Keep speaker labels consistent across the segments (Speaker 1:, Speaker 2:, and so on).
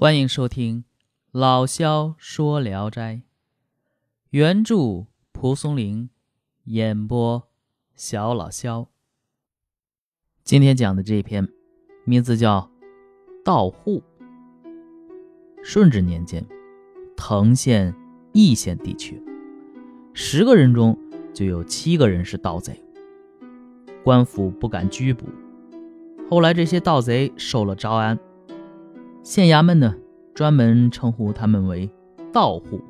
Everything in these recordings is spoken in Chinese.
Speaker 1: 欢迎收听老萧说聊斋，原著蒲松龄，演播小老萧。今天讲的这篇名字叫《盗户》。顺治年间，藤县义县地区，十个人中就有七个人是盗贼，官府不敢拘捕。后来这些盗贼受了招安。县衙门呢，专门称呼他们为盗户。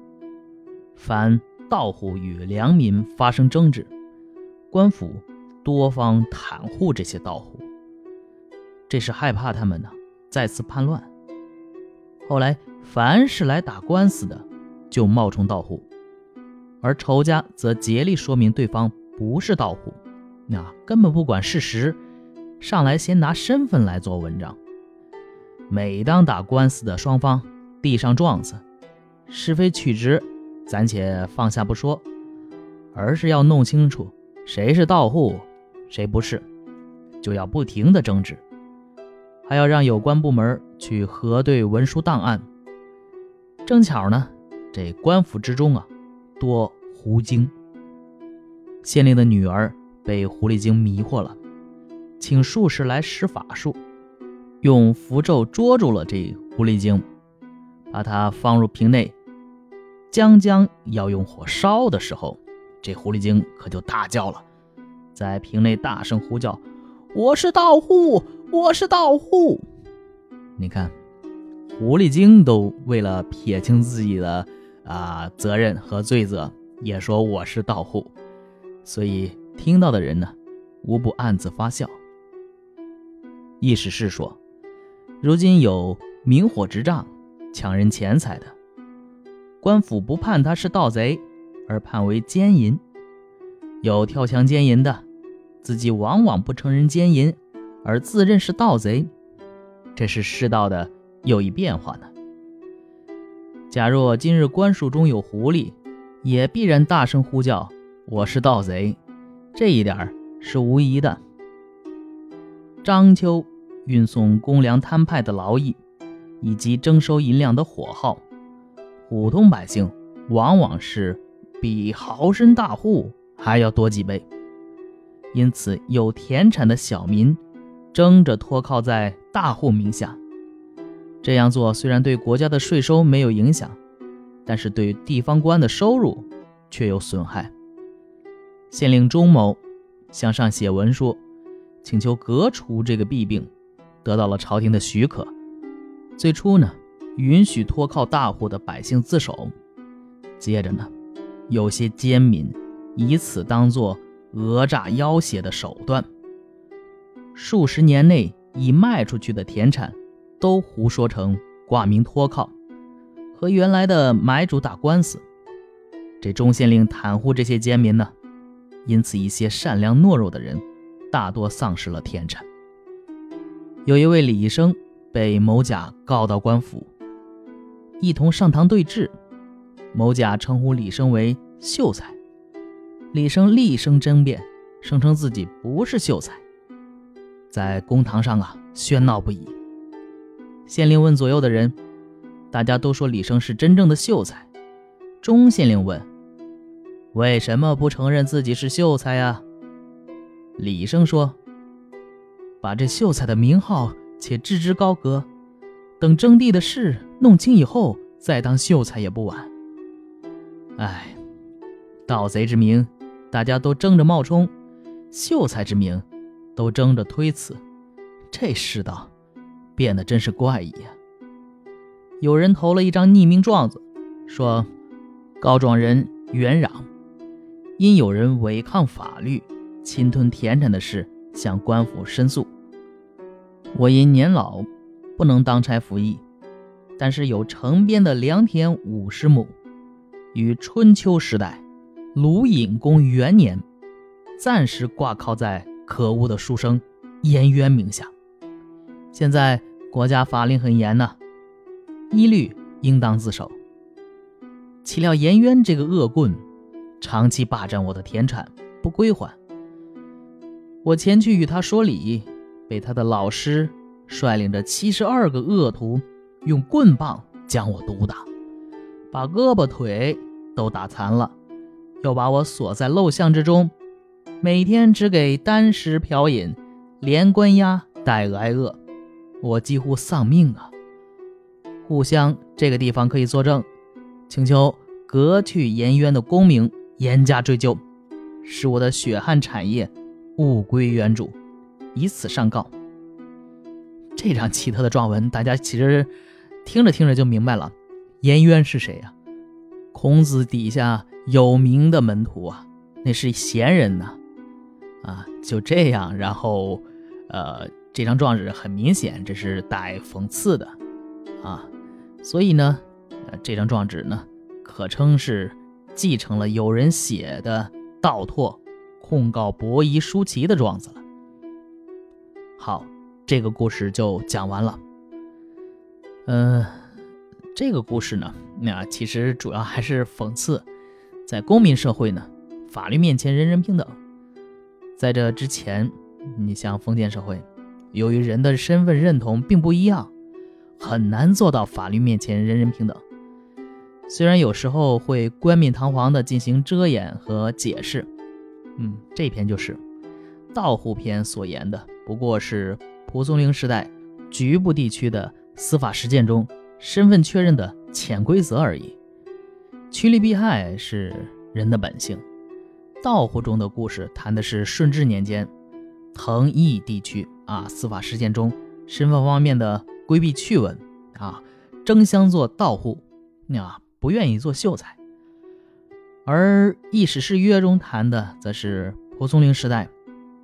Speaker 1: 凡盗户与良民发生争执，官府多方袒护这些盗户，这是害怕他们呢再次叛乱。后来，凡是来打官司的，就冒充盗户，而仇家则竭力说明对方不是盗户，那根本不管事实，上来先拿身份来做文章。每当打官司的双方递上状子，是非曲直，暂且放下不说，而是要弄清楚谁是盗户，谁不是，就要不停的争执，还要让有关部门去核对文书档案。正巧呢，这官府之中啊，多狐精。县令的女儿被狐狸精迷惑了，请术士来施法术。用符咒捉住了这狐狸精，把它放入瓶内，将将要用火烧的时候，这狐狸精可就大叫了，在瓶内大声呼叫：“我是盗户，我是盗户！”你看，狐狸精都为了撇清自己的啊责任和罪责，也说我是盗户，所以听到的人呢，无不暗自发笑。意思是说。如今有明火执仗、抢人钱财的官府，不判他是盗贼，而判为奸淫；有跳墙奸淫的，自己往往不承认奸淫，而自认是盗贼。这是世道的又一变化呢。假若今日官署中有狐狸，也必然大声呼叫：“我是盗贼！”这一点是无疑的。章丘。运送公粮摊派的劳役，以及征收银两的火耗，普通百姓往往是比豪绅大户还要多几倍。因此，有田产的小民争着托靠在大户名下。这样做虽然对国家的税收没有影响，但是对地方官的收入却有损害。县令钟某向上写文书，请求革除这个弊病。得到了朝廷的许可，最初呢，允许托靠大户的百姓自首。接着呢，有些奸民以此当做讹诈要挟的手段。数十年内，已卖出去的田产，都胡说成挂名托靠，和原来的买主打官司。这中县令袒护这些奸民呢，因此一些善良懦弱的人，大多丧失了田产。有一位李生被某甲告到官府，一同上堂对质。某甲称呼李生为秀才，李生厉声争辩，声称自己不是秀才，在公堂上啊喧闹不已。县令问左右的人，大家都说李生是真正的秀才。钟县令问：“为什么不承认自己是秀才呀？”李生说。把这秀才的名号且置之高阁，等征地的事弄清以后，再当秀才也不晚。哎，盗贼之名，大家都争着冒充；秀才之名，都争着推辞。这世道变得真是怪异呀！有人投了一张匿名状子，说告状人袁嚷因有人违抗法律、侵吞田产的事。向官府申诉。我因年老，不能当差服役，但是有城边的良田五十亩，于春秋时代，鲁隐公元年，暂时挂靠在可恶的书生颜渊名下。现在国家法令很严呐，一律应当自首。岂料颜渊这个恶棍，长期霸占我的田产，不归还。我前去与他说理，被他的老师率领着七十二个恶徒用棍棒将我毒打，把胳膊腿都打残了，又把我锁在陋巷之中，每天只给单食瓢饮，连关押带挨饿，我几乎丧命啊！故乡这个地方可以作证，请求革去颜渊的功名，严加追究，使我的血汗产业物归原主，以此上告。这张奇特的状文，大家其实听着听着就明白了，颜渊是谁呀？孔子底下有名的门徒啊，那是贤人呐，啊，就这样，然后，呃，这张状纸很明显这是带讽刺的，啊，所以呢，这张状纸呢，可称是继承了有人写的倒拓控告伯夷叔齐的状子了。好。这个故事就讲完了。嗯，这个故事呢，那其实主要还是讽刺，在公民社会呢，法律面前人人平等。在这之前，你像封建社会，由于人的身份认同并不一样，很难做到法律面前人人平等。虽然有时候会冠冕堂皇的进行遮掩和解释，嗯，这篇就是道户篇所言的，不过是。蒲松龄时代局部地区的司法实践中，身份确认的潜规则而已。趋利避害是人的本性。道户中的故事谈的是顺治年间藤邑地区啊司法实践中身份方面的规避趣闻啊，争相做道户，啊不愿意做秀才。而《异史事约》中谈的则是蒲松龄时代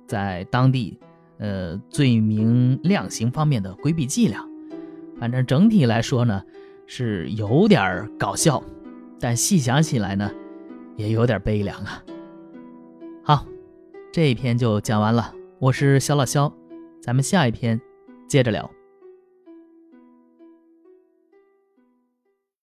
Speaker 1: 在当地。呃，罪名量刑方面的规避伎俩，反正整体来说呢，是有点搞笑，但细想起来呢，也有点悲凉啊。好，这一篇就讲完了，我是小老肖，咱们下一篇接着聊。